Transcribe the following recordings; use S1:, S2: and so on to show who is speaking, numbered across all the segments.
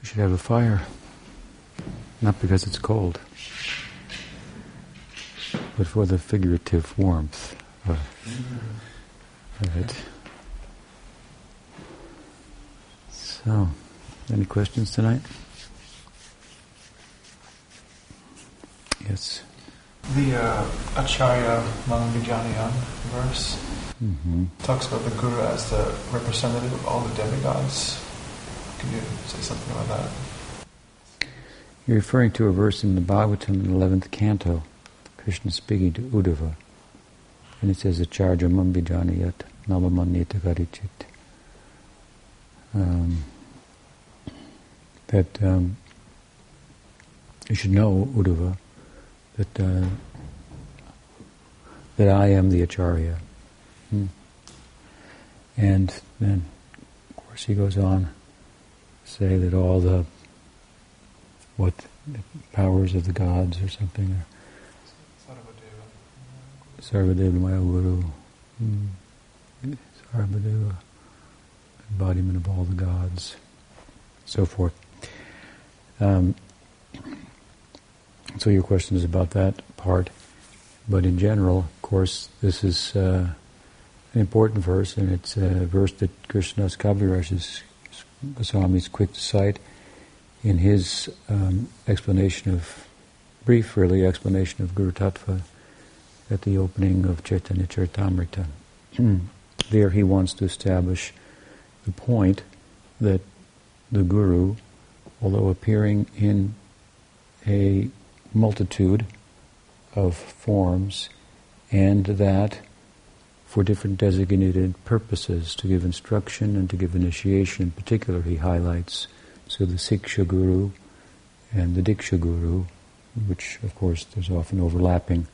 S1: We should have a fire. Not because it's cold, but for the figurative warmth of, it. So, any questions tonight? Yes.
S2: The uh, Acharya Manvijanayan verse
S1: Mm-hmm.
S2: talks about the Guru as the representative of all the demigods. Can you say something about that?
S1: You're referring to a verse in the Bhagavatam the 11th canto, Krishna speaking to Uddhava. And it says, Acharya mambijanayat navamanyeta garichit. Um, that um, you should know, Uddhava, that, uh, that I am the Acharya. Hmm. And then, of course, he goes on say that all the what the powers of the gods or something are Sarvadeva Maya Guru, hmm. Sarvadeva, embodiment of all the gods, so forth. Um, so your question is about that part, but in general, of course, this is. Uh, an important verse, and it's a verse that Krishna Das Kaviraj is Goswami is quick to cite in his um, explanation of, brief really, explanation of Guru Tattva at the opening of Chaitanya Charitamrita. there he wants to establish the point that the Guru, although appearing in a multitude of forms, and that for different designated purposes, to give instruction and to give initiation in particular, he highlights. So the Siksha Guru and the Diksha Guru, which of course there's often overlapping.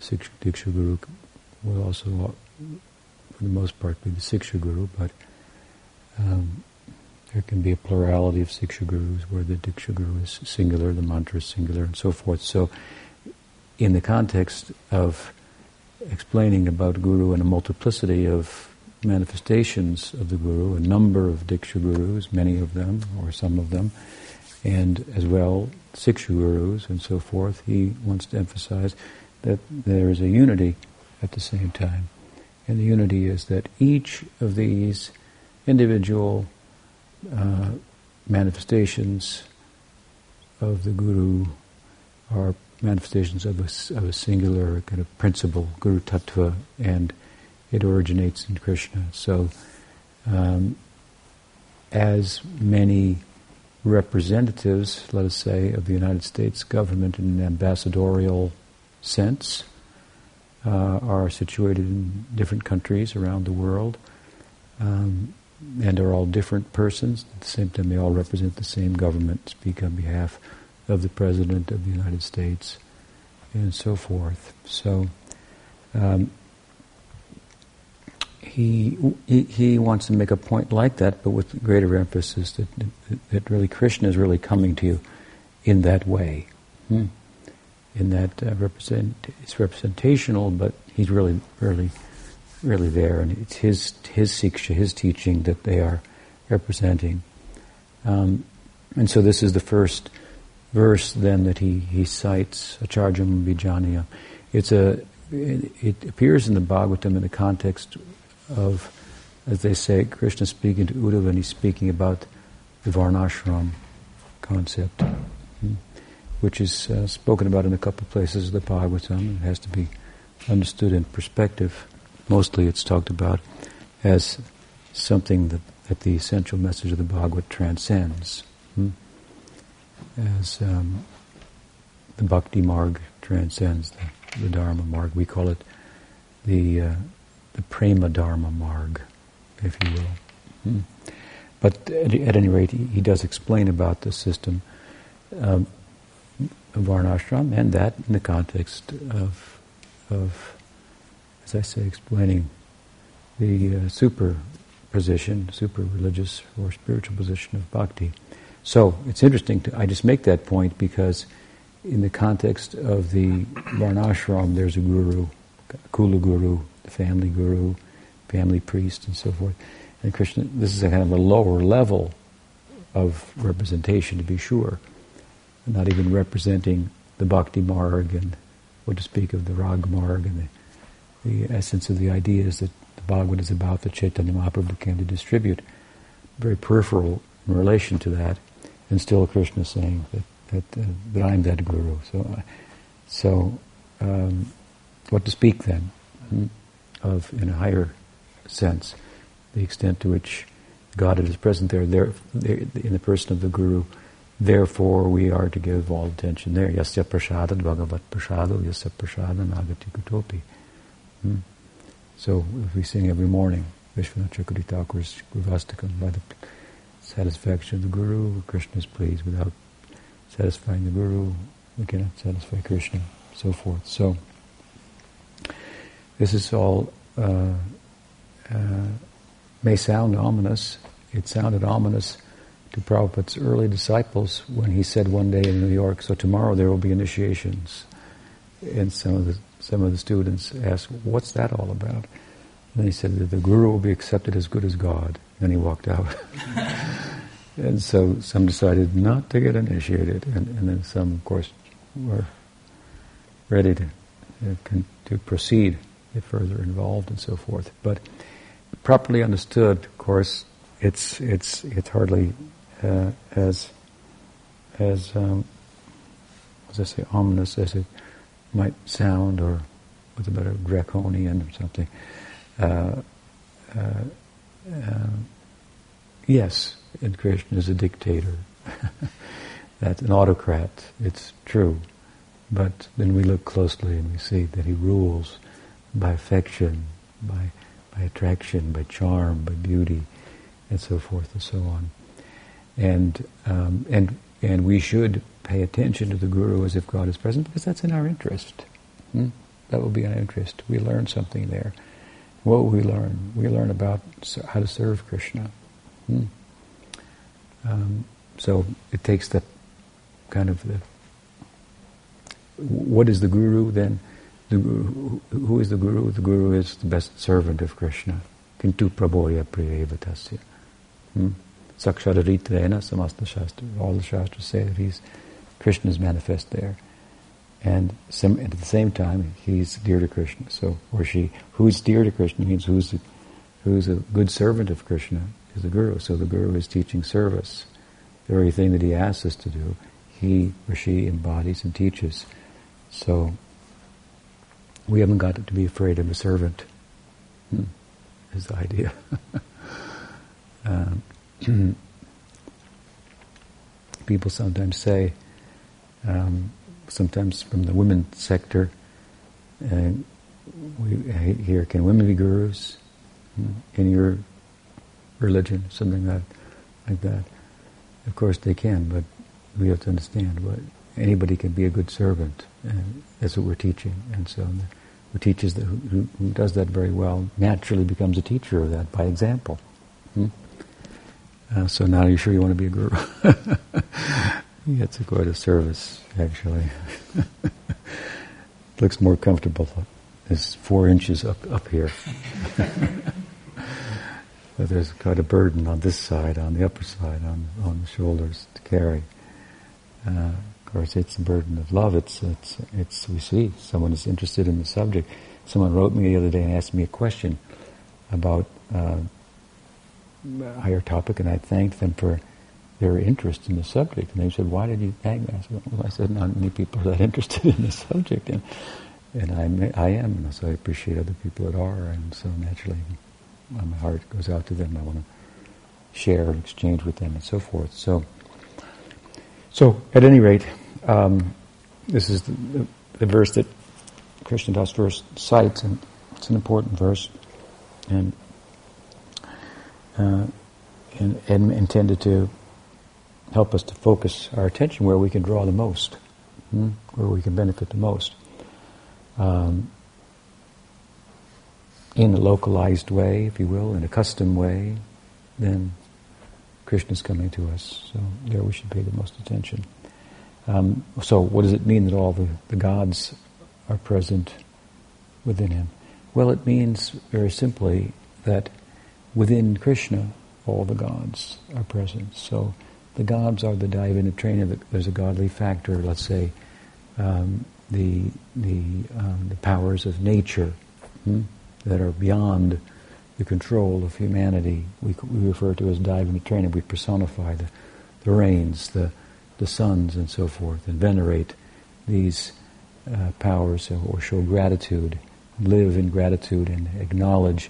S1: Siksha Diksha Guru will also, for the most part, be the Siksha Guru, but um, there can be a plurality of Siksha Gurus where the Diksha Guru is singular, the mantra is singular, and so forth. So, in the context of explaining about Guru and a multiplicity of manifestations of the Guru, a number of Diksha Gurus, many of them, or some of them, and as well Siksha Gurus and so forth. He wants to emphasize that there is a unity at the same time. And the unity is that each of these individual uh, manifestations of the Guru are manifestations of a, of a singular kind of principle, Guru Tattva, and it originates in Krishna. So, um, as many representatives, let us say, of the United States government in an ambassadorial sense, uh, are situated in different countries around the world, um, and are all different persons. At the same time, they all represent the same government, speak on behalf of the President of the United States, and so forth. So um, he, he, he wants to make a point like that, but with greater emphasis that, that, really Krishna is really coming to you in that way. Hmm. In that uh, represent, it's representational, but he's really, really, really there, and it's his his siksha, his teaching that they are representing. Um, and so this is the first verse then that he, he cites, Acharjam Vijnanaya. It's a, it, it, appears in the Bhagavatam in the context of, as they say, Krishna speaking to Uddhava and he's speaking about the Varnashram concept, hmm, which is uh, spoken about in a couple of places of the Bhagavatam. It has to be understood in perspective. Mostly it's talked about as something that, that the essential message of the Bhagavad transcends. Hmm? As um, the bhakti marg transcends the, the dharma marg. We call it the uh, the prema dharma marg, if you will. Hmm. But at, at, any rate, he, he, does explain about the system um, of varnashram, and that in the context of of, as I say, explaining the uh, super position, super religious or spiritual position of bhakti. So it's interesting. To, I just make that point because, in the context of the Varnashram, there's a guru, Kula guru, the family guru, family priest, and so forth. And Krishna, this is a kind of a lower level of representation, to be sure. Not even representing the bhakti marg and what to speak of the rag marg and the, the essence of the ideas that the Bhagavad is about that Chaitanya Mahaprabhu came to distribute. Very peripheral in relation to that, and still Krishna saying that that, uh, that I'm that guru. So, uh, so um, what to speak then hmm, of in a higher sense, the extent to which God is present there, there, in the person of the guru. Therefore, we are to give all attention there. Yasya prasada bhagavat prasado yasya prasada nagati kutopi. Hmm. So, if we sing every morning, Vishwanath Chakravarti Gurvastakam, by the satisfaction of the Guru, Krishna is pleased. Without satisfying the Guru, we cannot satisfy Krishna, so forth. So, this is all uh, uh, may sound ominous. It sounded ominous to Prabhupada's early disciples when he said one day in New York, so tomorrow there will be initiations. And some of the, some of the students asked, what's that all about? And he said that the guru will be accepted as good as God. And he walked out. and so some decided not to get initiated, and, and then some, of course, were ready to, to proceed, get further involved, and so forth. But properly understood, of course, it's it's it's hardly uh, as as um, as I say ominous as it might sound, or with a better draconian or something. Uh, uh, uh, yes, and Krishna is a dictator. That's an autocrat. It's true. But then we look closely and we see that he rules by affection, by by attraction, by charm, by beauty, and so forth and so on. And um, and and we should pay attention to the guru as if God is present because that's in our interest. Hmm? That will be our interest. We learn something there. What we learn? We learn about how to serve Krishna. Hmm? Um, so it takes the kind of the. What is the guru then? The guru, who is the guru? The guru is the best servant of Krishna. Kintu praboya priyeva tasya. Hmm? Sakshararitena samasta shastra. All the shastras say that he's Krishna is manifest there. And, at the same time, he's dear to Krishna. So, or she, who's dear to Krishna means who's a, who's a good servant of Krishna is the guru. So the guru is teaching service. The very thing that he asks us to do, he or she embodies and teaches. So we haven't got to be afraid of a servant. Hmm, is the idea. um, people sometimes say, um, sometimes from the women's sector, uh, we hear, can women be gurus in your religion, something like, like that? Of course they can, but we have to understand what anybody can be a good servant, and that's what we're teaching. And so who teaches that, who, who, does that very well, naturally becomes a teacher of that by example. Hmm? Uh, so now you're sure you want to be a guru? yeah, it's a quite a service, actually. Looks more comfortable. It's four inches up up here. but there's quite a burden on this side, on the upper side, on on the shoulders to carry. Uh, of course, it's the burden of love. It's, it's, it's, we see someone is interested in the subject. Someone wrote me the other day and asked me a question about uh, a higher topic, and I thanked them for their interest in the subject. And they said, "Why did you thank me?" I said, well, I said "Not many people are that interested in the subject, and and I I am, and so I appreciate other people that are, and so naturally, my heart goes out to them. I want to share and exchange with them, and so forth. So." So, at any rate, um, this is the, the, the, verse that Krishna Das first cites, and it's an important verse, and, uh, and, and intended to help us to focus our attention where we can draw the most, hmm? where we can benefit the most. Um, in a localized way, if you will, in a custom way, then Krishna is coming to us. So there we should pay the most attention. Um, so what does it mean that all the, the gods are present within him? Well, it means very simply that within Krishna all the gods are present. So the gods are the Daivinatrenaya. There's a godly factor, let's say, um, the, the, um, the powers of nature hmm, that are beyond the control of humanity. We, we refer to as Daivinatrenaya. We personify the, the rains, the, the suns, and so forth, and venerate these uh, powers or show gratitude, live in gratitude, and acknowledge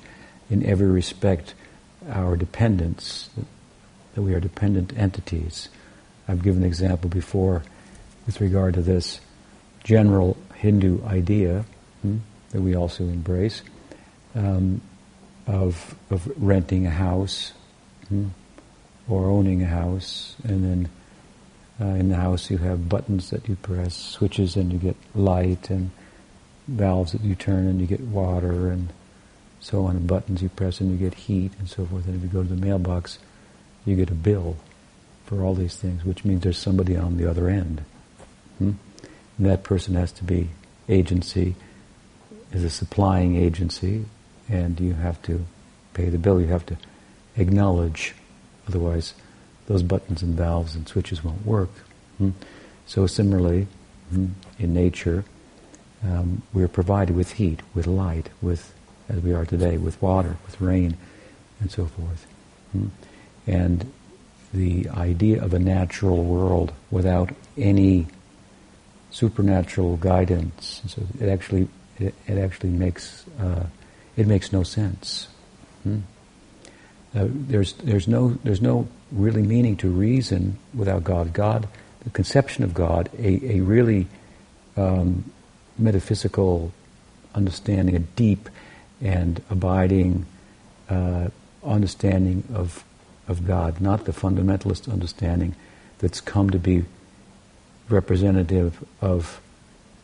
S1: in every respect our dependence, that we are dependent entities. I've given an example before with regard to this general Hindu idea hmm, that we also embrace um, of, of renting a house hmm, or owning a house, and then uh, in the house you have buttons that you press, switches, and you get light, and valves that you turn and you get water, and so on, and buttons you press and you get heat, and so forth. And if you go to the mailbox, you get a bill for all these things, which means there's somebody on the other end. Hmm? And that person has to be agency, is a supplying agency, and you have to pay the bill. You have to acknowledge, otherwise those buttons and valves and switches won't work. Hmm? So similarly, hmm, in nature, um, we're provided with heat, with light, with, as we are today, with water, with rain, and so forth. And the idea of a natural world without any supernatural guidance, so it actually it, it actually makes uh, it makes no sense. Hmm? Uh, there's there's no there's no really meaning to reason without God. God, the conception of God, a, a really um, metaphysical understanding, a deep and abiding uh, understanding of of God, not the fundamentalist understanding that's come to be representative of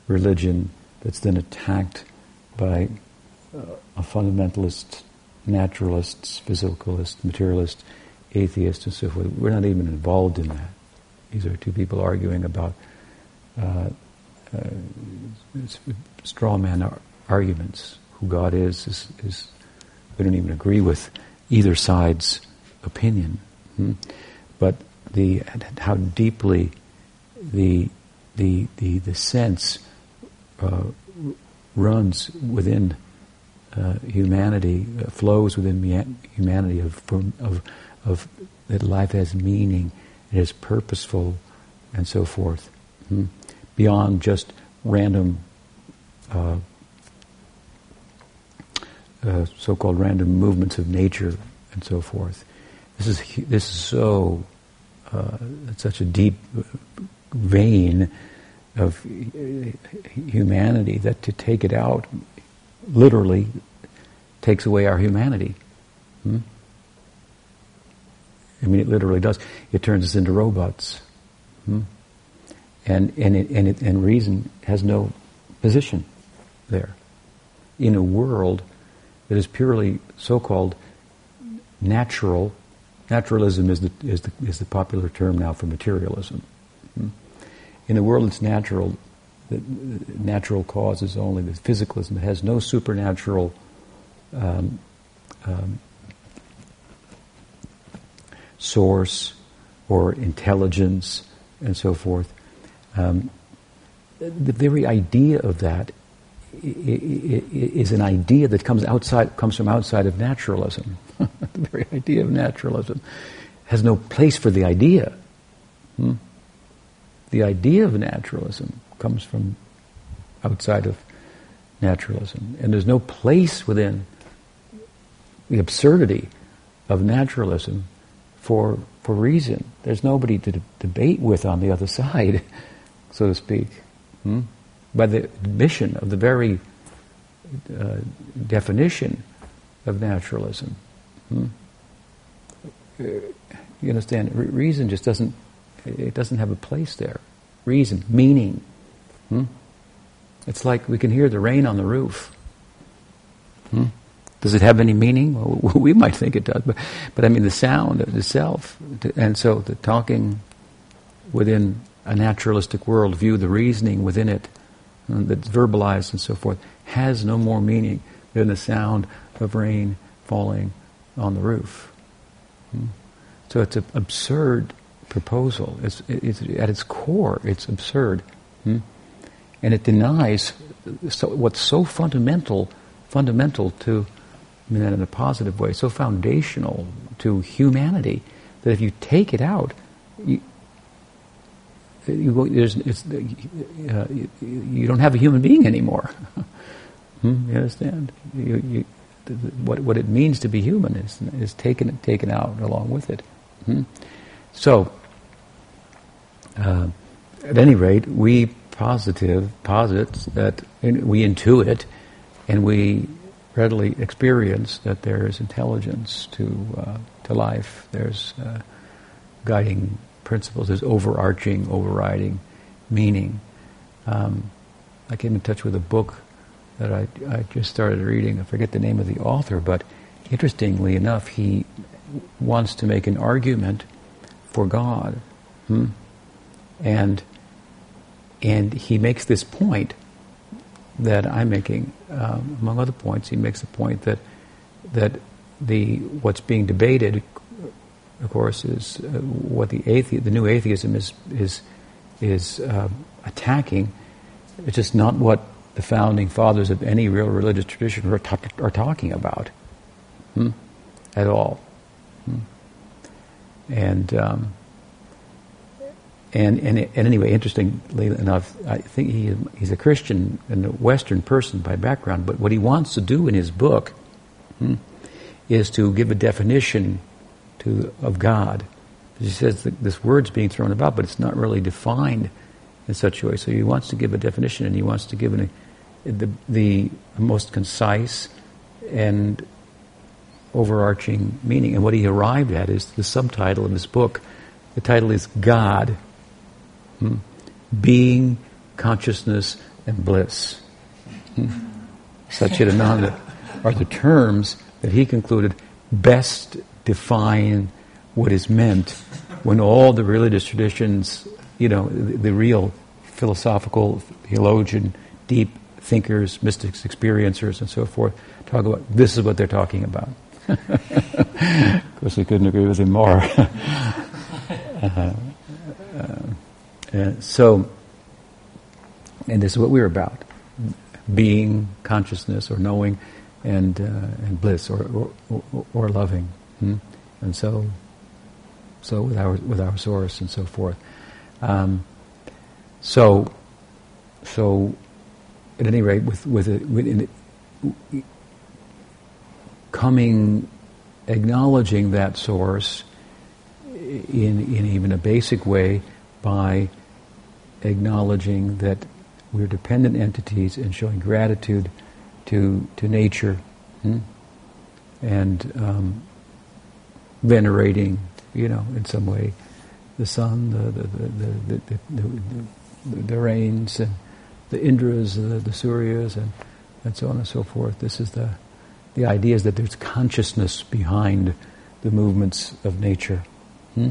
S1: religion that's then attacked by uh, a fundamentalist, naturalists, physicalist, materialist, atheist, and so forth. We're not even involved in that. These are two people arguing about uh, uh, straw man ar- arguments. Who God is, is, is, we don't even agree with either side's opinion. Hmm? But the how deeply the the the, the sense uh, runs within uh, humanity, uh, flows within humanity of, of of that life has meaning, it is purposeful, and so forth, hmm? beyond just random. Uh, uh, so-called random movements of nature and so forth. This is this is so uh, such a deep vein of humanity that to take it out literally takes away our humanity. Hmm? I mean, it literally does. It turns us into robots. Hmm? And, and, it, and, it, and reason has no position there. In a world that is purely so called natural Naturalism is the, is the, is the popular term now for materialism. Hmm? In the world it's natural, the natural cause is only the physicalism. Has no supernatural um, um, source or intelligence and so forth. Um, the very idea of that is an idea that comes outside, comes from outside of naturalism. the very idea of naturalism has no place for the idea. Hmm? The idea of naturalism comes from outside of naturalism, and there's no place within the absurdity of naturalism for for reason. There's nobody to debate with on the other side, so to speak. Hmm? By the admission of the very uh, definition of naturalism. Hmm? You understand? Re- reason just doesn't, it doesn't have a place there. Reason, meaning. Hmm? It's like we can hear the rain on the roof. Hmm? Does it have any meaning? Well, we might think it does, but, but I mean the sound itself. And so the talking within a naturalistic worldview, the reasoning within it that's verbalized and so forth, has no more meaning than the sound of rain falling on the roof. Hmm? So it's an absurd proposal. It's, it's, at its core, it's absurd. Hmm? And it denies what's so fundamental, fundamental to, I mean that in a positive way, so foundational to humanity, that if you take it out, you, you, uh, you don't have a human being anymore. hmm? You understand? You, you, what, what it means to be human is, is taken, taken out along with it. Hmm? So, uh, at any rate, we positive posits that we intuit and we readily experience that there is intelligence to uh, to life. There's uh, guiding principles. There's overarching, overriding meaning. Um, I came in touch with a book that I, I just started reading. I forget the name of the author, but interestingly enough, he wants to make an argument for God. Hmm? And and he makes this point that I'm making, um, among other points. He makes the point that that the what's being debated, of course, is uh, what the athe- the new atheism is is is uh, attacking. It's just not what the founding fathers of any real religious tradition are, ta- are talking about hmm? at all. Hmm? And um, and, and, and anyway, interestingly enough, I think he, he's a Christian and a Western person by background, but what he wants to do in his book hmm, is to give a definition to, of God. He says this word's being thrown about, but it's not really defined in such a way. So he wants to give a definition, and he wants to give an, the, the most concise and overarching meaning. And what he arrived at is the subtitle of his book. The title is God Hmm? Being, consciousness, and bliss. Hmm? Satchidananda are the terms that he concluded best define what is meant when all the religious traditions, you know, the, the real philosophical, theologian, deep thinkers, mystics, experiencers, and so forth, talk about this is what they're talking about. of course, we couldn't agree with him more. uh, uh, uh, so, and this is what we're about: being, consciousness, or knowing, and uh, and bliss, or or, or, or loving. Hmm? And so, so with our with our source and so forth. Um, so, so at any rate, with with, it, with it, coming, acknowledging that source in in even a basic way by acknowledging that we're dependent entities and showing gratitude to to nature hmm? and um, venerating, you know, in some way, the sun, the the the, the, the, the rains, and the Indras, the, the Suryas, and and so on and so forth. This is the the idea is that there's consciousness behind the movements of nature. Hmm?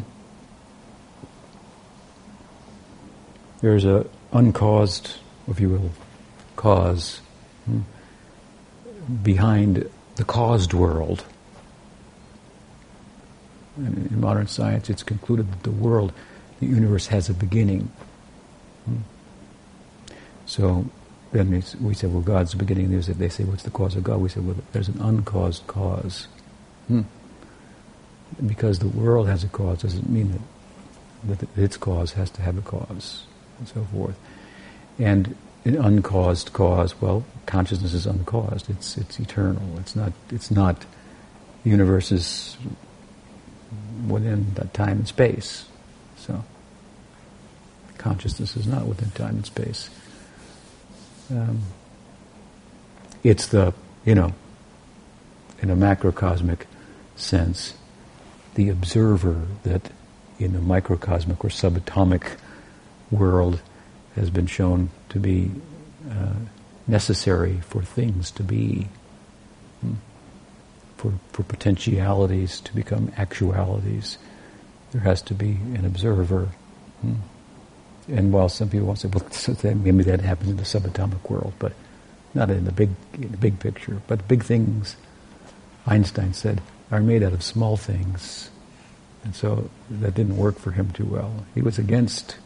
S1: there's a uncaused, if you will, cause hmm, behind the caused world. In modern science, it's concluded that the world, the universe, has a beginning. Hmm. So then we say, well, God's the beginning. There's, they say, what's the cause of God? We say, well, there's an uncaused cause. Hmm. Because the world has a cause doesn't mean that, that its cause has to have a cause and so forth. And an uncaused cause, well, consciousness is uncaused. It's it's eternal. It's not it's not the within that time and space. So consciousness is not within time and space. Um, it's the you know, in a macrocosmic sense, the observer that in a microcosmic or subatomic world has been shown to be uh, necessary for things to be? For, for potentialities to become actualities. There has to be an observer. Hmm? And while some people want to say, well, maybe that happens in the subatomic world, but not in the big, in the big picture. But big things, Einstein said, are made out of small things. And so that didn't work for him too well. He was against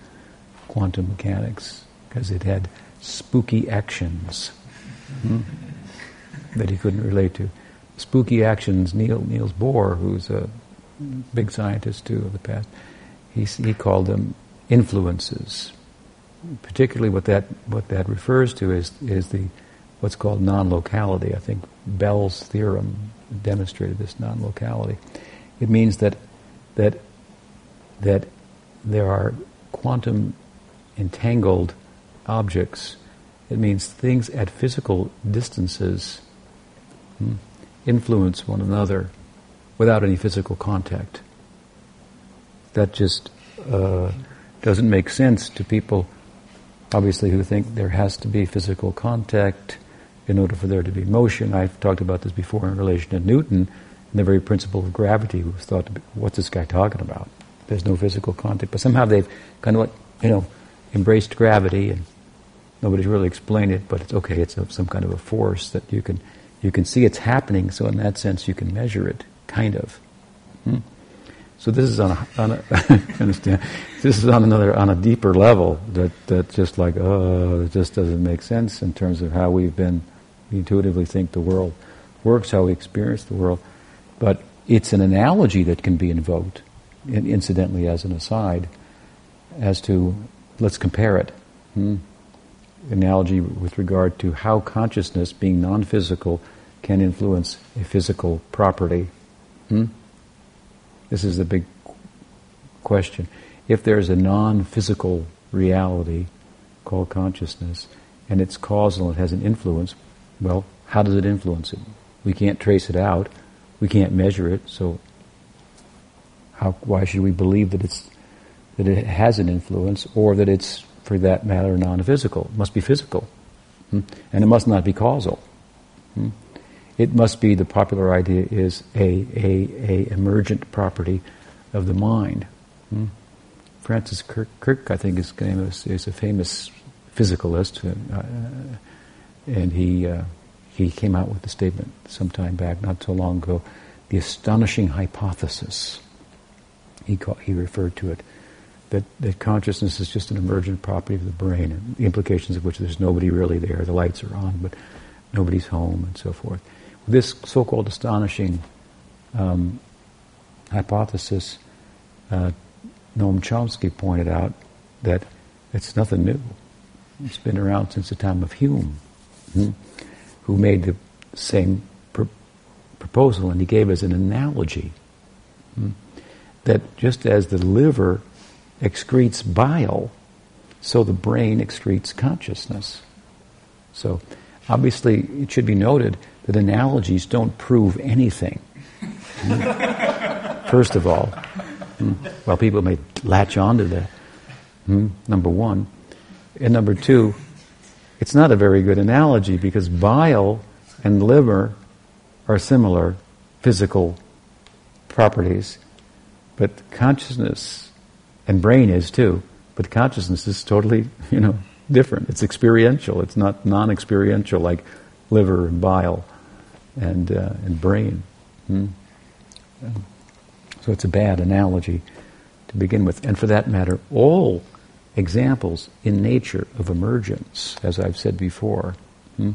S1: quantum mechanics because it had spooky actions hmm, that he couldn't relate to. Spooky actions, Neil, Niels Bohr, who's a big scientist too of the past, he, he called them influences. Particularly what that, what that refers to is, is the, what's called non-locality. I think Bell's theorem demonstrated this non-locality. It means that, that, that there are quantum entangled objects. It means things at physical distances hmm, influence one another without any physical contact. That just uh, doesn't make sense to people, obviously, who think there has to be physical contact in order for there to be motion. I've talked about this before in relation to Newton and the very principle of gravity was thought to be, what's this guy talking about? There's no physical contact. But somehow they've kind of, you know, embraced gravity and nobody's really explained it, but it's okay, it's a, some kind of a force that you can, you can see it's happening, so in that sense you can measure it, kind of. Hmm? So this is on a, on a understand, this is on another, on a deeper level that, that just like, oh, it just doesn't make sense in terms of how we've been, we intuitively think the world works, how we experience the world. But it's an analogy that can be invoked, incidentally as an aside, as to, let's compare it. Hmm? Analogy with regard to how consciousness, being non-physical, can influence a physical property. Hmm? This is the big question. If there's a non-physical reality called consciousness, and it's causal, it has an influence, well, how does it influence it? We can't trace it out we can't measure it, so how, why should we believe that it's that it has an influence, or that it's, for that matter, non-physical? It must be physical, hmm? and it must not be causal. Hmm? It must be the popular idea is a, a, a emergent property of the mind. Hmm? Francis Kirk, Crick, I think, his name is, is a famous physicalist, uh, and he. Uh, he came out with a statement some time back, not so long ago, the astonishing hypothesis. He, called, he referred to it that, that consciousness is just an emergent property of the brain, and the implications of which there's nobody really there. The lights are on, but nobody's home, and so forth. This so-called astonishing um, hypothesis, uh, Noam Chomsky pointed out that it's nothing new. It's been around since the time of Hume. Hmm? who made the same pr- proposal, and he gave us an analogy hmm, that just as the liver excretes bile, so the brain excretes consciousness. So, obviously, it should be noted that analogies don't prove anything. Hmm. First of all, hmm, well, people may latch on to that. Hmm, number one. And number two, it's not a very good analogy because bile and liver are similar physical properties, but consciousness and brain is too. But consciousness is totally, you know, different. It's experiential. It's not non-experiential like liver and bile and uh, and brain. Hmm? So it's a bad analogy to begin with. And for that matter, all examples in nature of emergence, as I've said before, hmm,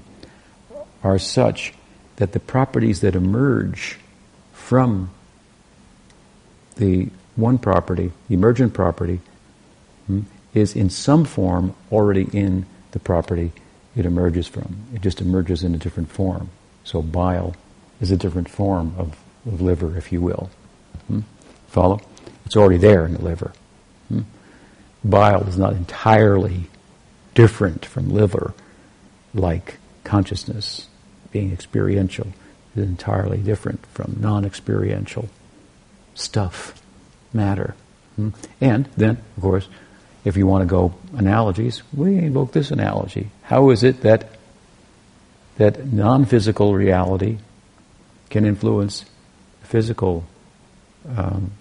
S1: are such that the properties that emerge from the one property, emergent property, hmm, is in some form already in the property it emerges from. It just emerges in a different form. So bile is a different form of, of liver, if you will. Hmm? Follow? It's already there in the liver. Hmm? bile is not entirely different from liver, like consciousness being experiential is entirely different from non-experiential stuff, matter. Hmm? And then, of course, if you want to go analogies, we invoke this analogy. How is it that that non-physical reality can influence physical um,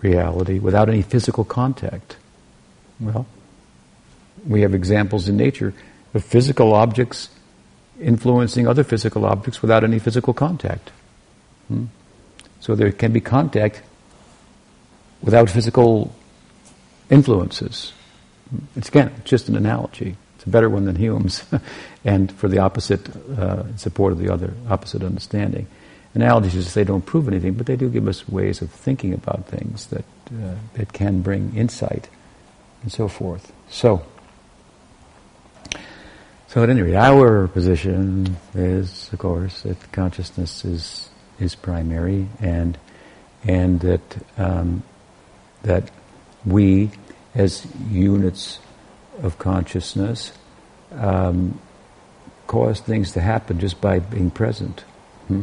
S1: reality without any physical contact? Well, we have examples in nature of physical objects influencing other physical objects without any physical contact. Hmm? So there can be contact without physical influences. It's again just an analogy. It's a better one than Hume's, and for the opposite, uh, in support of the other opposite understanding. Analogies, just they don't prove anything, but they do give us ways of thinking about things that uh, that can bring insight and so forth. So, so at any rate, our position is, of course, that consciousness is is primary, and and that um, that we, as units of consciousness, um, cause things to happen just by being present. Hmm?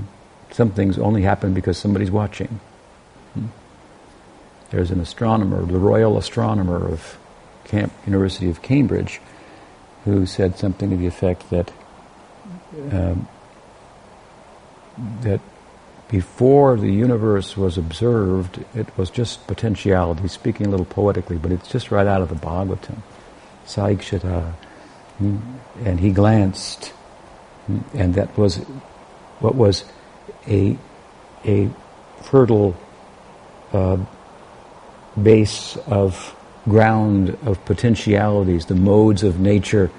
S1: Some things only happen because somebody's watching. Hmm? There's an astronomer, the Royal Astronomer of Camp University of Cambridge, who said something to the effect that um, that before the universe was observed, it was just potentiality, speaking a little poetically, but it's just right out of the Bhagavatam. Saikshata. Hmm? And he glanced, and that was what was a, a fertile uh, base of ground of potentialities, the modes of nature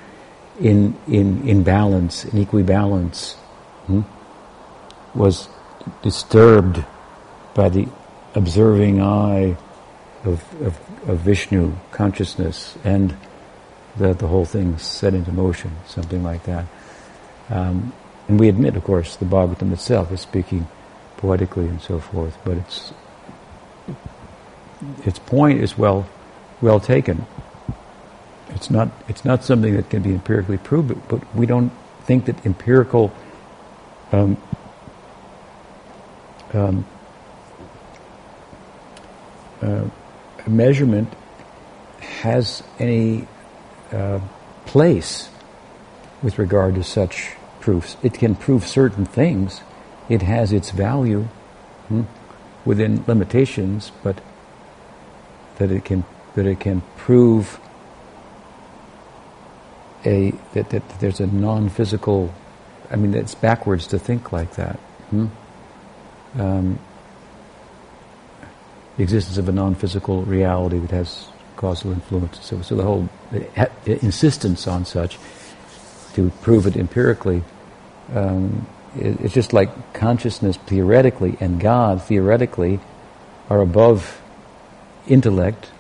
S1: in, in, in balance, in equibalence, hmm? was disturbed by the observing eye of, of, of Vishnu consciousness and that the whole thing set into motion, something like that. Um, and we admit, of course, the Bhagavatam itself is speaking poetically and so forth, but its its point is well well taken. It's not it's not something that can be empirically proved, but, but we don't think that empirical um, um, uh, measurement has any uh, place with regard to such proofs. It can prove certain things. It has its value hmm, within limitations, but that it can that it can prove a that, that there's a non-physical. I mean, it's backwards to think like that. Hmm? Um, the existence of a non-physical reality that has causal influence. So, so the whole the insistence on such to prove it empirically, um, it, it's just like consciousness theoretically and God theoretically are above intellect,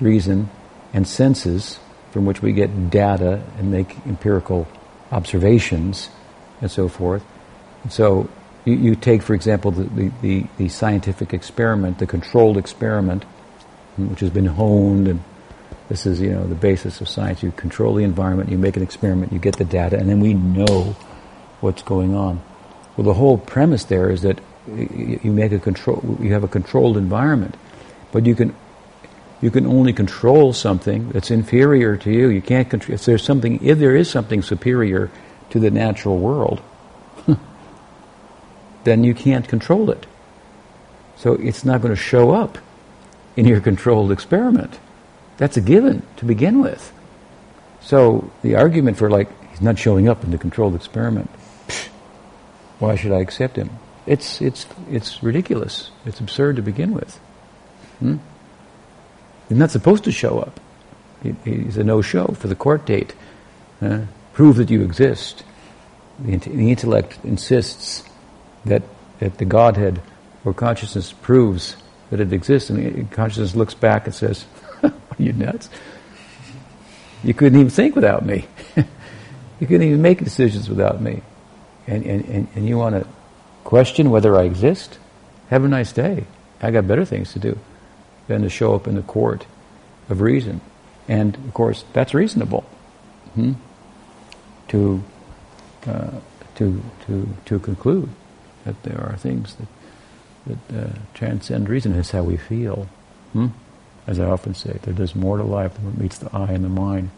S1: reason, and senses from which we get data and make empirical observations and so forth. And so you, you take, for example, the, the, the, the scientific experiment, the controlled experiment, which has been honed and this is, you know, the basis of science. You control the environment, you make an experiment, you get the data, and then we know what's going on. Well, the whole premise there is that you make a control, you have a controlled environment, but you can, you can only control something that's inferior to you. You can't control, if there's something, if there is something superior to the natural world, then you can't control it. So it's not going to show up in your controlled experiment. That's a given to begin with. So the argument for like he's not showing up in the controlled experiment, psh, why should I accept him? It's it's it's ridiculous. It's absurd to begin with. Hmm? He's not supposed to show up. He, he's a no-show for the court date. Prove that you exist. The, the intellect insists that that the Godhead or consciousness proves that it exists, and consciousness looks back and says, "Are you nuts? You couldn't even think without me. you couldn't even make decisions without me, and and and, and you want to question whether I exist? Have a nice day. I got better things to do than to show up in the court of reason, and of course that's reasonable. Hmm? To uh, to to to conclude that there are things that that uh, transcend reason. Is how we feel. Hmm? As I often say, that there's more to life than what meets the eye and the mind.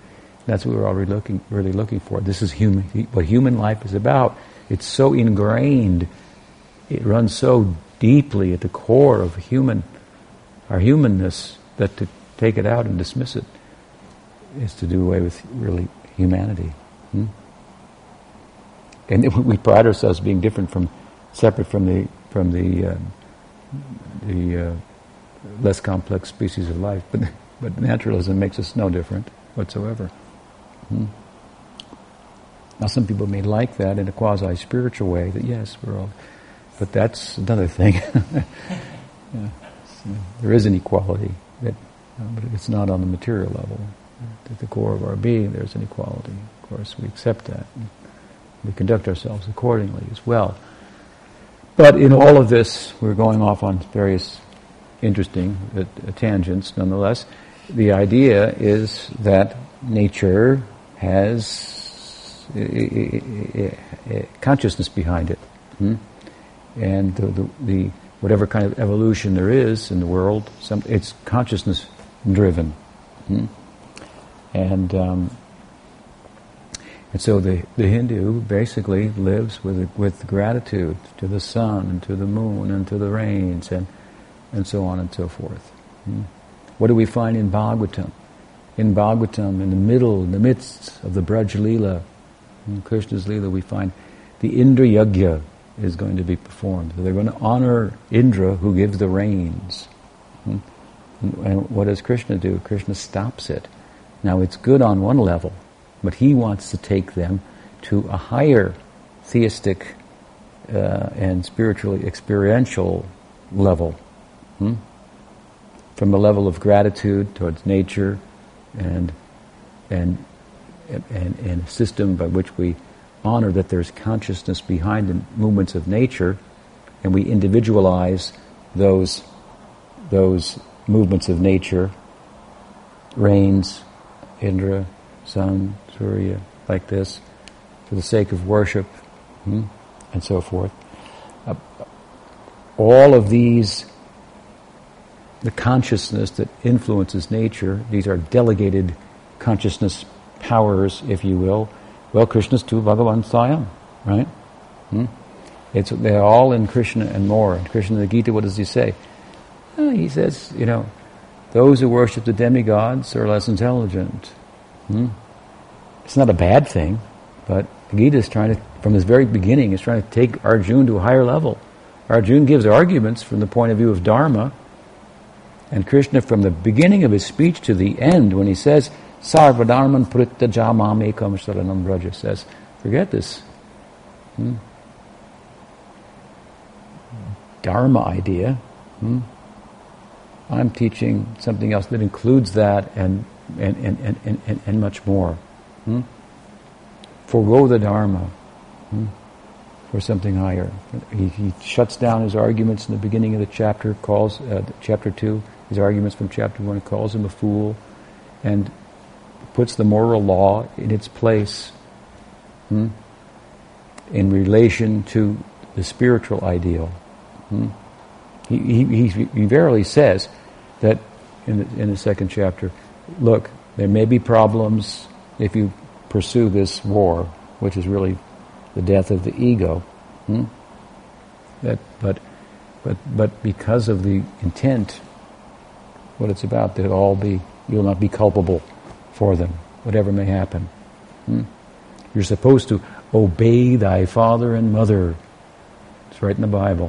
S1: That's what we're all really looking, really looking for. This is human, what human life is about. It's so ingrained. It runs so deeply at the core of human, our humanness, that to take it out and dismiss it is to do away with really humanity. Hmm? And we pride ourselves being different from, separate from the from the um, the uh, less complex species of life. But, but naturalism makes us no different whatsoever. Hmm. Now, some people may like that in a quasi-spiritual way, that yes, we're all, but that's another thing. yeah. there is an equality, that, uh, but it's not on the material level. At the core of our being, there's an equality. Of course, we accept that. We conduct ourselves accordingly as well. But in all of this, we're going off on various interesting uh, tangents nonetheless. The idea is that nature has consciousness behind it. Hmm? And the, the, the, whatever kind of evolution there is in the world, some, it's consciousness driven. Hmm? And um, and so the, the Hindu basically lives with with gratitude to the sun and to the moon and to the rains and and so on and so forth. Hmm? What do we find in Bhagavatam? In Bhagavatam, in the middle, in the midst of the Braj in Krishna's Leela, we find the Indra Yagya is going to be performed. So they're going to honor Indra who gives the rains. Hmm? And what does Krishna do? Krishna stops it. Now it's good on one level, but he wants to take them to a higher theistic uh, and spiritually experiential level. Hmm? From a level of gratitude towards nature and, and, and, and a system by which we honor that there's consciousness behind the movements of nature and we individualize those, those movements of nature, rains, Indra, sun, Like this, for the sake of worship, hmm, and so forth. Uh, all of these, the consciousness that influences nature, these are delegated consciousness powers, if you will. Well, Krishnastu Bhagavan Swayam, right? Hmm? It's, they're all in Krishna and more. In Krishna in the Gita, what does he say? He says, you know, those who worship the demigods are less intelligent. Hmm? It's not a bad thing, but the Gita is trying to, from its very beginning, is trying to take Arjuna to a higher level. Arjuna gives arguments from the point of view of Dharma, and Krishna, from the beginning of his speech to the end, when he says, Sarvadharman Pritta Jamam Ekam Sharanam Braja, says, forget this. Hmm? Dharma idea. Hmm? I'm teaching something else that includes that and, and, and, and, and, and much more. Hmm? Forgo the Dharma hmm? for something higher. He, he, shuts down his arguments in the beginning of the chapter, calls, uh, chapter 2, his arguments from chapter 1, calls him a fool, and puts the moral law in its place hmm? in relation to the spiritual ideal. Hmm? He, he, he, verily says that in the, in the second chapter, look, there may be problems if you pursue this war, which is really the death of the ego. Hmm? That, but, but, but because of the intent, what it's about, they'll all be, you'll not be culpable for them, whatever may happen. Hmm? You're supposed to obey thy father and mother. It's right in the Bible.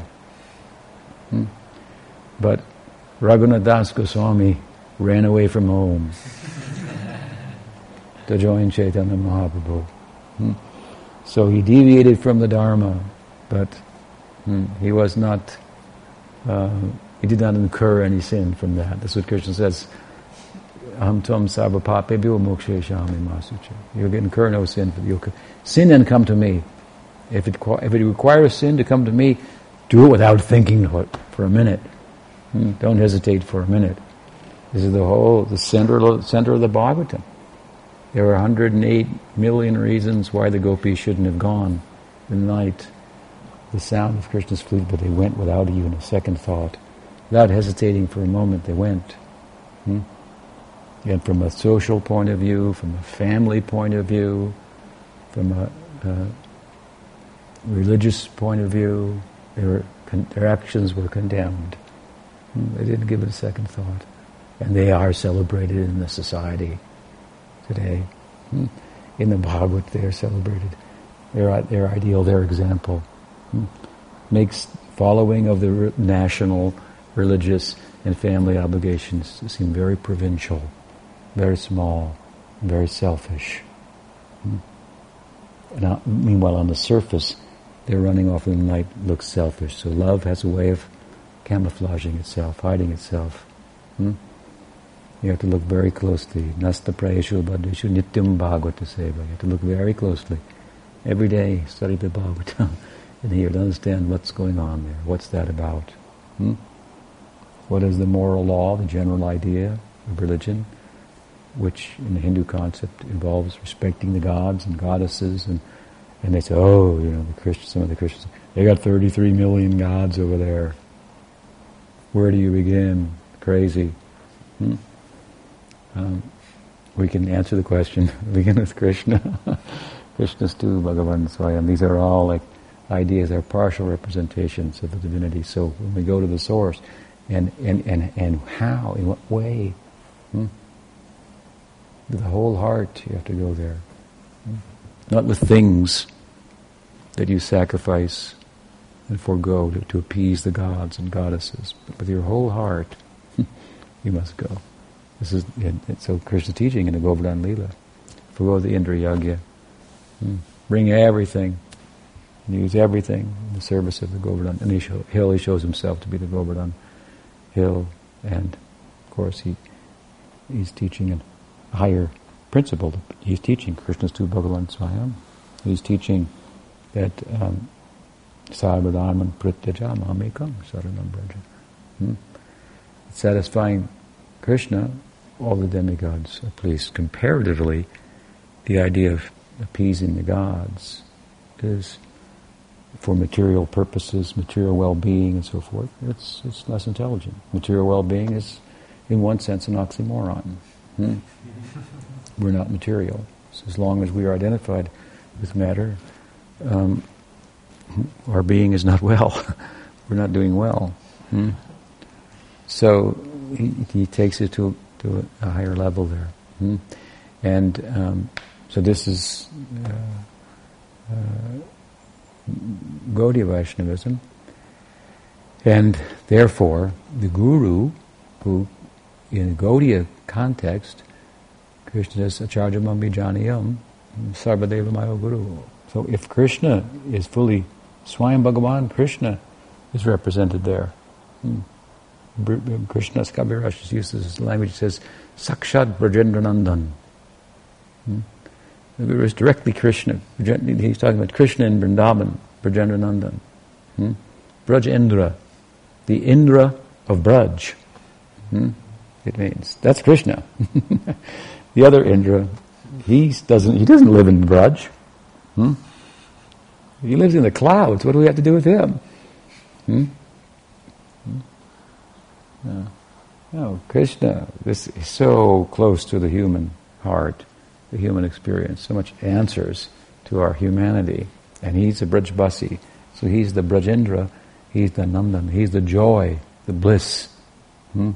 S1: Hmm? But Raghunath Das Goswami ran away from home to join Chaitanya Mahaprabhu. Hmm? So he deviated from the Dharma, but hmm, he was not, uh, he did not incur any sin from that. That's what Krishna says. Aham tom sarva papebhyo shami masucha. You'll incur no sin for you. Sin and come to me. If it, if it requires sin to come to me, do it without thinking for a minute. Hmm, don't hesitate for a minute. This is the whole, the center, center of the Bhagavatam. There are 108 million reasons why the gopis shouldn't have gone the night. The sound of Krishna's flute, but they went without even a second thought. Without hesitating for a moment, they went. Hmm? And from a social point of view, from a family point of view, from a, a religious point of view, their, their actions were condemned. Hmm? They didn't give it a second thought. And they are celebrated in the society today. Hmm? In the Bhagavad, they are celebrated. Their, their ideal, their example, hmm? makes following of the national, religious, and family obligations seem very provincial, very small, very selfish. Hmm? Now, meanwhile, on the surface, they're running off in the night looks selfish. So love has a way of camouflaging itself, hiding itself. Hmm? You have to look very closely. Nasta prayeshu badeshu nityam bhagavata seva. You have to look very closely. Every day, study the Bhagavatam and here to understand what's going on there. What's that about? Hmm? What is the moral law, the general idea of religion, which in the Hindu concept involves respecting the gods and goddesses and and they say, oh, you know, the Christians, some of the Christians, they got 33 million gods over there. Where do you begin? Crazy. Hmm? Um, we can answer the question. begin with Krishna. Krishnastu, Bhagavan Swayam. These are all like ideas, are partial representations of the divinity. So when we go to the source, and, and, and, and how, in what way, hmm? with the whole heart you have to go there. Hmm? Not with things that you sacrifice and forego to, to appease the gods and goddesses, but with your whole heart you must go. This is so Krishna teaching in the Govardhan Lila. Forgo the Indra Yagya. Hmm. Bring everything. Use everything in the service of the Govardhan. And he show, hill, he shows himself to be the Govardhan hill. And of course he he's teaching a higher principle. He's teaching Krishnastu Bhagavan Swayam. He's teaching that um, Sarvadharman Prityaja Mamekam Saranam Braja. Hmm? Satisfying Krishna, all the demigods are pleased. Comparatively, the idea of appeasing the gods is for material purposes, material well-being and so forth, it's, it's less intelligent. Material well-being is, in one sense, an oxymoron. Hmm? We're not material. So as long as we are identified with matter, um, our being is not well. We're not doing well. Hmm? So he, he, takes it to, to a higher level there. Hmm? And um, so this is uh, uh, Gaudiya Vaishnavism. And therefore, the Guru, who in Gaudiya context, Krishna says, Acharya Mambijaniyam, Sarvadeva Mayo Guru. So if Krishna is fully, Swayam Bhagavan, Krishna is represented there. Hmm. Krishna Das Kaviraj uses language, says, Sakshat Brajendranandan. Hmm. The Guru is directly Krishna. He's talking about Krishna in Vrindavan, Brajendranandan. Hmm? Brajendra, the Indra of Braj. Hmm? It means that's Krishna. the other Indra, he doesn't. He doesn't live in Braj. Hmm? He lives in the clouds. What do we have to do with him? Hmm? No. no, Krishna. This is so close to the human heart the human experience, so much answers to our humanity. And he's a Brajbasi, so he's the Brajendra, he's the Nandan, he's the joy, the bliss. Hmm?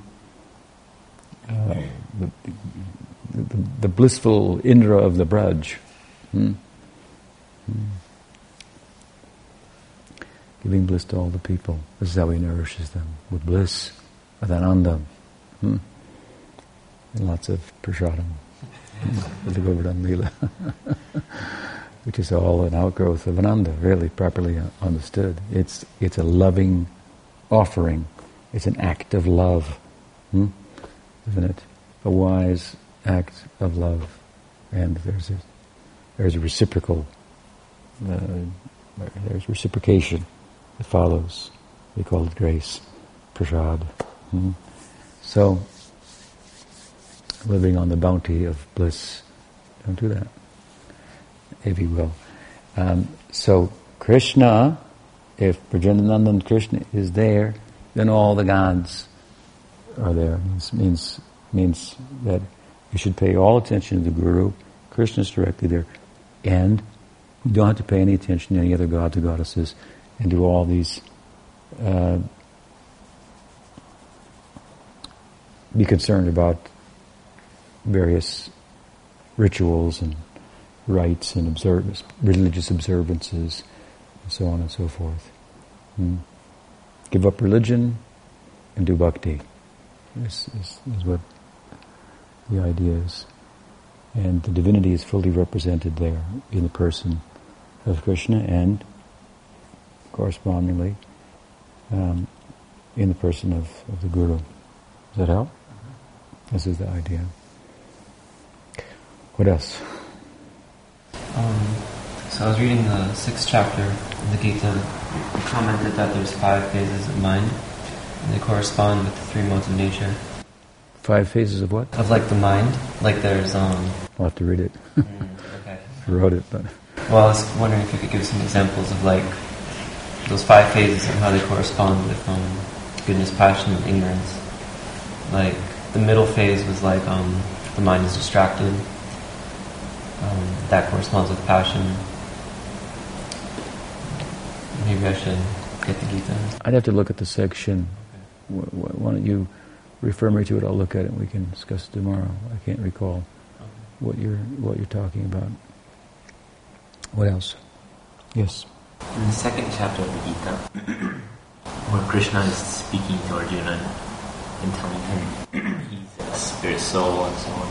S1: Uh, the, the, the, blissful Indra of the Braj. Hmm? Hmm. Giving bliss to all the people. This is how he nourishes them, with bliss, with ananda. Hmm? And lots of prasadam the Govardhan Lila, which is all an outgrowth of Ananda, really properly understood. It's it's a loving offering. It's an act of love, hmm? isn't it? A wise act of love, and there's a there's a reciprocal uh, there's reciprocation that follows. We call it grace, prasad. Hmm? So living on the bounty of bliss. Don't do that, if you will. Um, so Krishna, if Brajendranandan Krishna is there, then all the gods are there. It means means that you should pay all attention to the Guru. Krishna is directly there, and you don't have to pay any attention to any other gods or goddesses, and do all these. Uh, be concerned about various rituals and rites and observ- religious observances, and so on and so forth. Mm. give up religion and do bhakti. This is, is what the idea is. And the divinity is fully represented there in the person of Krishna and correspondingly um, in the person of, of the Guru. Does that help? This is the idea. What else?
S3: Um, so I was reading the sixth chapter of the Gita. You commented that there's five phases of mind, and they correspond with the three modes of nature.
S1: Five phases of what?
S3: Of like the mind. Like there's um.
S1: I'll have to read it. mm, okay. I wrote it, but.
S3: Well, I was wondering if you could give some examples of like those five phases and how they correspond with um, goodness, passion, and ignorance. Like the middle phase was like um, the mind is distracted. Um, that corresponds with passion. Maybe I should get the Gita.
S1: I'd have to look at the section. Okay. Why don't you refer me to it? I'll look at it. and We can discuss it tomorrow. I can't recall okay. what you're what you're talking about. What else? Yes.
S4: In the second chapter of the Gita, where Krishna is speaking to Arjuna and telling him he's a spirit soul and so on,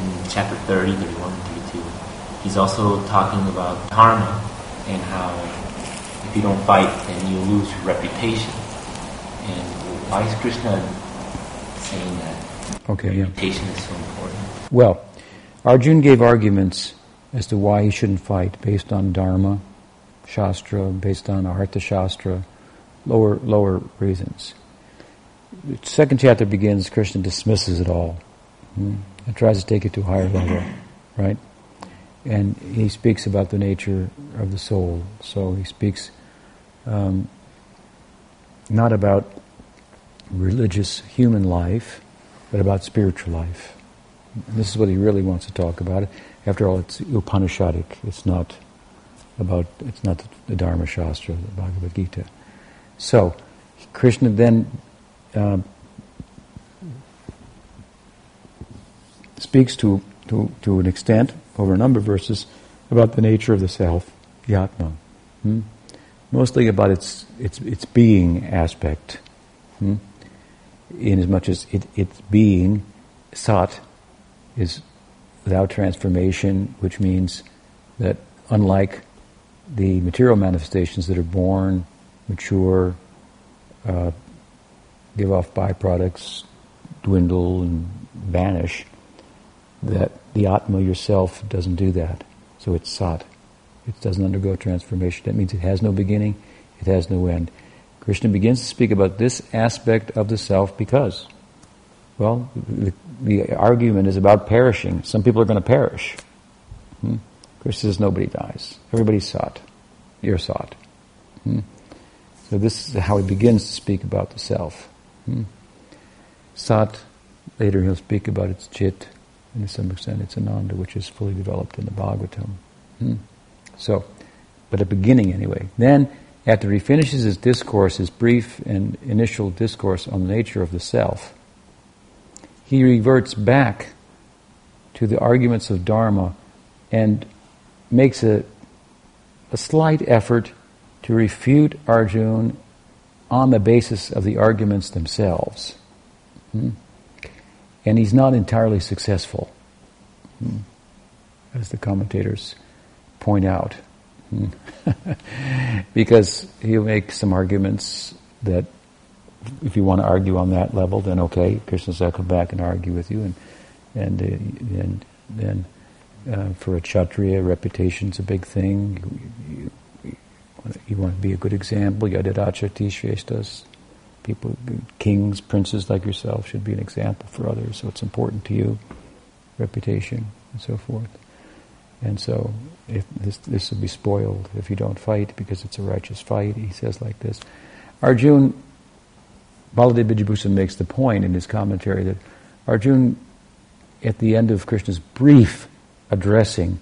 S4: in chapter 30, 31, 32, he's also talking about dharma and how if you don't fight, then you lose your reputation. And why is Krishna saying that
S1: okay,
S4: reputation
S1: yeah.
S4: is so important?
S1: Well, Arjun gave arguments as to why he shouldn't fight based on dharma Shastra, based on Artha Shastra, lower, lower reasons. The second chapter begins, Krishna dismisses it all hmm, and tries to take it to a higher level, right? And he speaks about the nature of the soul. So he speaks um, not about religious human life, but about spiritual life. And this is what he really wants to talk about. After all, it's Upanishadic. It's not about, it's not the Dharma Shastra, the Bhagavad Gita. So, Krishna then uh, speaks to, to, to an extent, over a number of verses, about the nature of the self, the. Hmm? Mostly about its, its, its being aspect. Hmm? In as much as it, its being, sat, is without transformation, which means that unlike the material manifestations that are born, mature, uh, give off byproducts, dwindle and vanish, that the Atma yourself doesn't do that. So it's sat. It doesn't undergo transformation. That means it has no beginning, it has no end. Krishna begins to speak about this aspect of the self because, well, the, the argument is about perishing. Some people are going to perish. Hmm? Krishna says nobody dies. Everybody's sat. You're sat. Hmm? So this is how he begins to speak about the self. Sat, later he'll speak about its chit, and to some extent its ananda, which is fully developed in the Bhagavatam. Hmm? So, but a beginning anyway. Then, after he finishes his discourse, his brief and initial discourse on the nature of the self, he reverts back to the arguments of Dharma and makes a, a slight effort to refute Arjun on the basis of the arguments themselves. Hmm? And he's not entirely successful, hmm? as the commentators point out. Hmm? because he'll make some arguments that if you want to argue on that level, then okay, Krishna's will come back and argue with you, and and uh, and then uh, for a kshatriya, reputation's a big thing. You, you, you, want to be a good example. Yadadachati shrestas. People, kings, princes like yourself should be an example for others. So it's important to you, reputation and so forth. And so, if this this will be spoiled if you don't fight because it's a righteous fight. He says like this. Arjun, Baladev Vidyabhushan makes the point in his commentary that Arjun, at the end of Krishna's brief addressing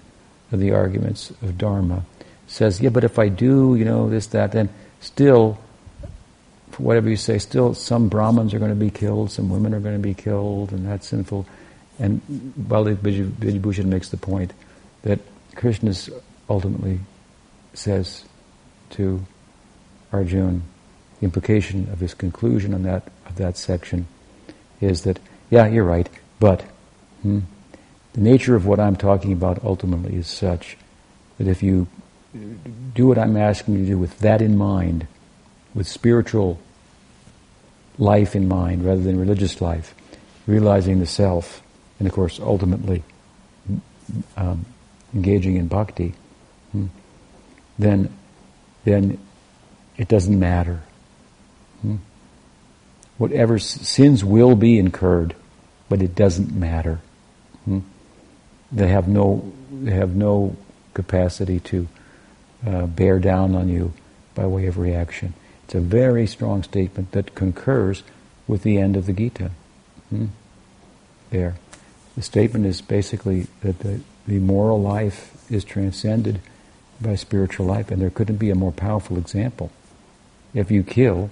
S1: of the arguments of Dharma, says, yeah, but if I do, you know, this, that, then still, whatever you say, still some Brahmins are going to be killed, some women are going to be killed, and that's sinful. And Baladev Vidyabhushan makes the point that Krishna ultimately says to Arjun, the implication of his conclusion on that of that section is that yeah, you're right, but hmm, the nature of what I'm talking about ultimately is such that if you do what I'm asking you to do with that in mind, with spiritual life in mind rather than religious life, realizing the self, and of course ultimately um, engaging in bhakti, hmm, then then it doesn't matter. Hmm? Whatever sins will be incurred, but it doesn't matter. Hmm? They have no they have no capacity to uh, bear down on you by way of reaction. It's a very strong statement that concurs with the end of the Gita. Hmm? There. The statement is basically that the, the moral life is transcended by spiritual life, and there couldn't be a more powerful example. If you kill,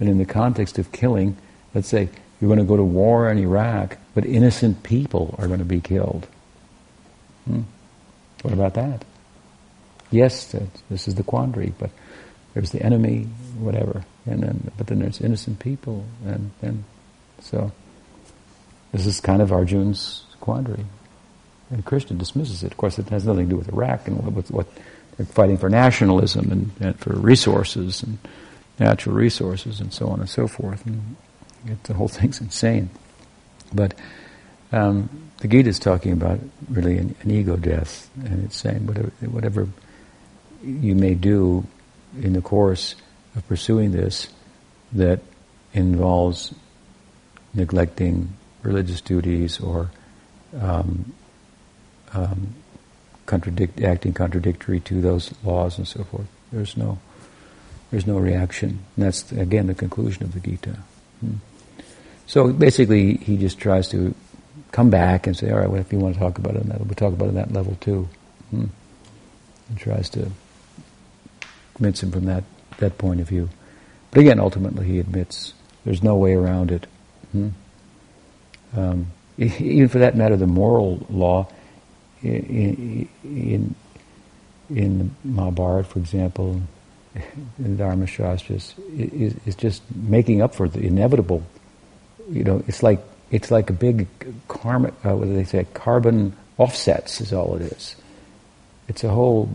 S1: and in the context of killing, let's say you're going to go to war in Iraq, but innocent people are going to be killed. Hmm? What about that? Yes, this is the quandary, but there's the enemy, whatever, and then but then there's innocent people, and then so this is kind of Arjun's quandary, and Krishna dismisses it. Of course, it has nothing to do with Iraq and what, what they're fighting for nationalism and, and, for resources and natural resources and so on and so forth. And it, the whole thing's insane, but. Um, the Gita is talking about really an, an ego death, and it's saying whatever, whatever you may do in the course of pursuing this that involves neglecting religious duties or um, um, contradict, acting contradictory to those laws and so forth. There's no, there's no reaction. And that's again the conclusion of the Gita. Hmm. So basically, he just tries to come back and say, all right, well, if you want to talk about it, that, we'll talk about it at that level too. Hmm. And tries to convince him from that, that point of view. But again, ultimately, he admits there's no way around it. Hmm. Um, even for that matter, the moral law in, in, in Mahabharata, for example, in the Dharma Shastras, is, is just making up for the inevitable. You know, it's like it's like a big karma, uh, what do they say, carbon offsets is all it is. It's a whole,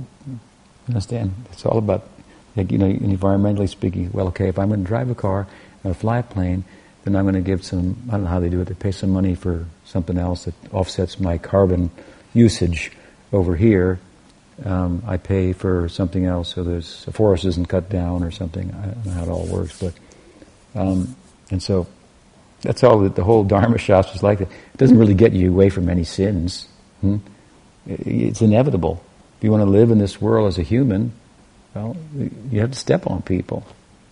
S1: understand, it's all about, like, you know, environmentally speaking, well, okay, if I'm going to drive a car and fly a plane, then I'm going to give some, I don't know how they do it, they pay some money for something else that offsets my carbon usage over here. Um, I pay for something else, so there's a forest isn't cut down or something. I don't know how it all works, but um, and so that's all that the whole Dharma Shastra is like. It doesn't really get you away from any sins. Hmm? It's inevitable. If you want to live in this world as a human, well, you have to step on people.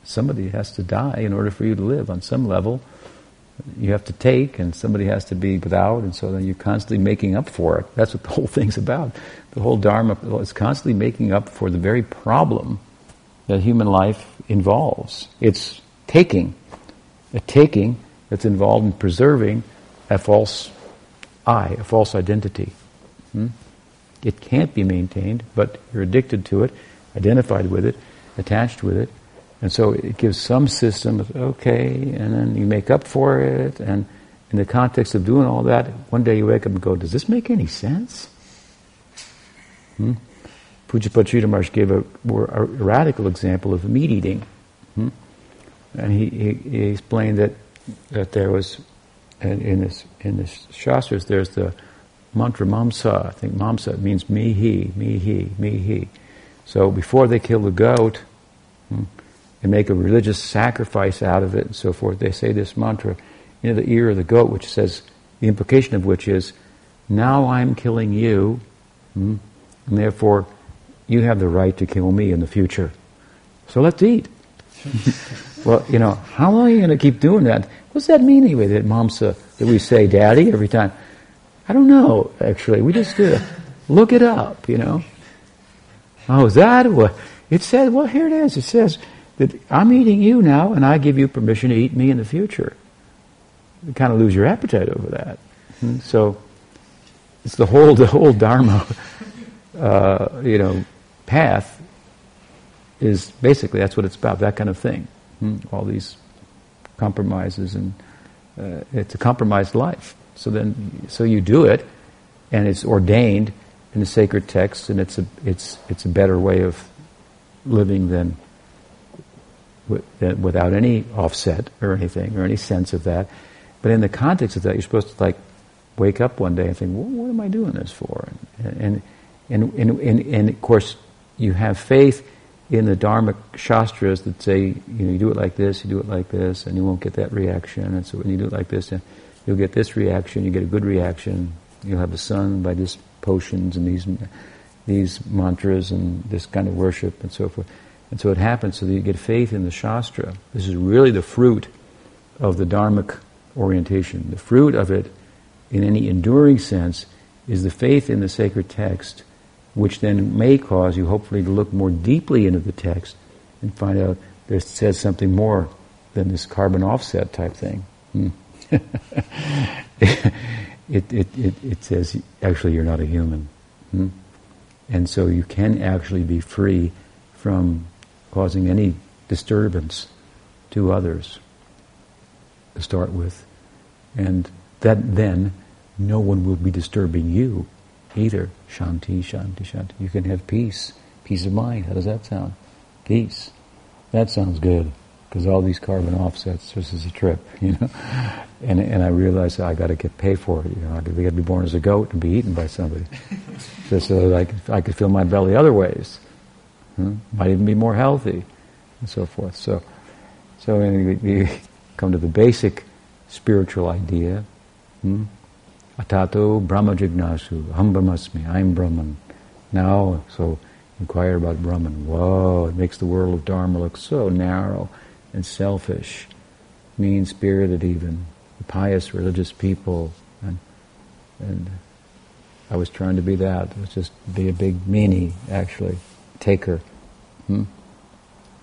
S1: Somebody has to die in order for you to live on some level. You have to take, and somebody has to be without, and so then you're constantly making up for it. That's what the whole thing's about. The whole Dharma is constantly making up for the very problem that human life involves. It's taking. A taking that's involved in preserving a false I, a false identity. Hmm? It can't be maintained, but you're addicted to it, identified with it, attached with it, and so it gives some system of, okay, and then you make up for it, and in the context of doing all that, one day you wake up and go, does this make any sense? Hmm? Pujapachita Maharaj gave a, a, radical example of meat eating. Hmm? And he, he, he explained that that there was in this in the shastras there's the mantra mamsa. I think mamsa means me he me he me he. So before they kill the goat hmm, and make a religious sacrifice out of it and so forth, they say this mantra into the ear of the goat, which says the implication of which is, now I'm killing you, hmm, and therefore you have the right to kill me in the future. So let's eat. Well, you know, how long are you going to keep doing that? What's that mean anyway, that mamsa, that we say daddy every time? I don't know, actually. We just uh, look it up, you know. Oh, is that what? It says, well, here it is. It says that I'm eating you now and I give you permission to eat me in the future. You kind of lose your appetite over that. And so, it's the whole, the whole Dharma, uh, you know, path is basically that's what it's about, that kind of thing. Hmm? All these compromises, and uh, it's a compromised life. So then, so you do it, and it's ordained in the sacred text, and it's a it's it's a better way of living than, than without any offset or anything or any sense of that. But in the context of that, you're supposed to like wake up one day and think, well, "What am I doing this for?" And and and and, and of course, you have faith in the Dharma Shastras that say, you know, you do it like this, you do it like this, and you won't get that reaction. And so when you do it like this, you'll get this reaction, you get a good reaction, you'll have a son by this potions and these these mantras and this kind of worship and so forth. And so it happens so that you get faith in the Shastra. This is really the fruit of the Dharmic orientation. The fruit of it, in any enduring sense, is the faith in the sacred text which then may cause you hopefully to look more deeply into the text and find out there says something more than this carbon offset type thing. Hmm. It, it, it, it, says actually you're not a human. Hmm? And so you can actually be free from causing any disturbance to others to start with. And that then no one will be disturbing you either. Shanti, shanti, shanti. You can have peace, peace of mind. How does that sound? Peace. That sounds good because all these carbon offsets. This is a trip, you know. And and I realized I got to get paid for it. You know, I got to be born as a goat and be eaten by somebody, just so that I could, I could fill my belly other ways. Hmm? Might even be more healthy, and so forth. So, so anyway, we come to the basic spiritual idea. Hmm? Atato Brahma Jignasu, Aham Brahmasmi, I'm Brahman. Now, so inquire about Brahman. Whoa, it makes the world of Dharma look so narrow and selfish, mean spirited even. The pious religious people. And, and I was trying to be that. It was just be a big meanie, actually, taker. Hmm?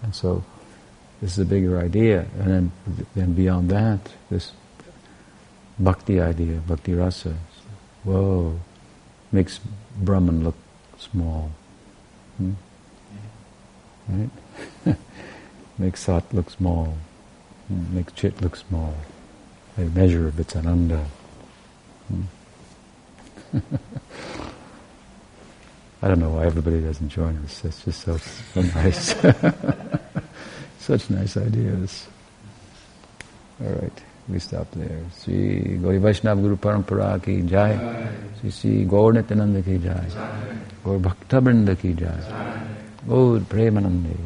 S1: And so this is a bigger idea. And then, then beyond that, this bhakti idea, bhakti rasa. Whoa, makes Brahman look small. Hmm? Right? makes Sat look small. Hmm? Makes Chit look small. A measure of its ananda. Hmm? I don't know why everybody doesn't join us. It's just so, so nice. Such nice ideas. All right. we stop there. Sri Gauri Vaishnava Guru Parampara ki jai. Sri Sri Gaur Nityananda ki jai. Gaur Bhakta ki jai. Gaur Premanande.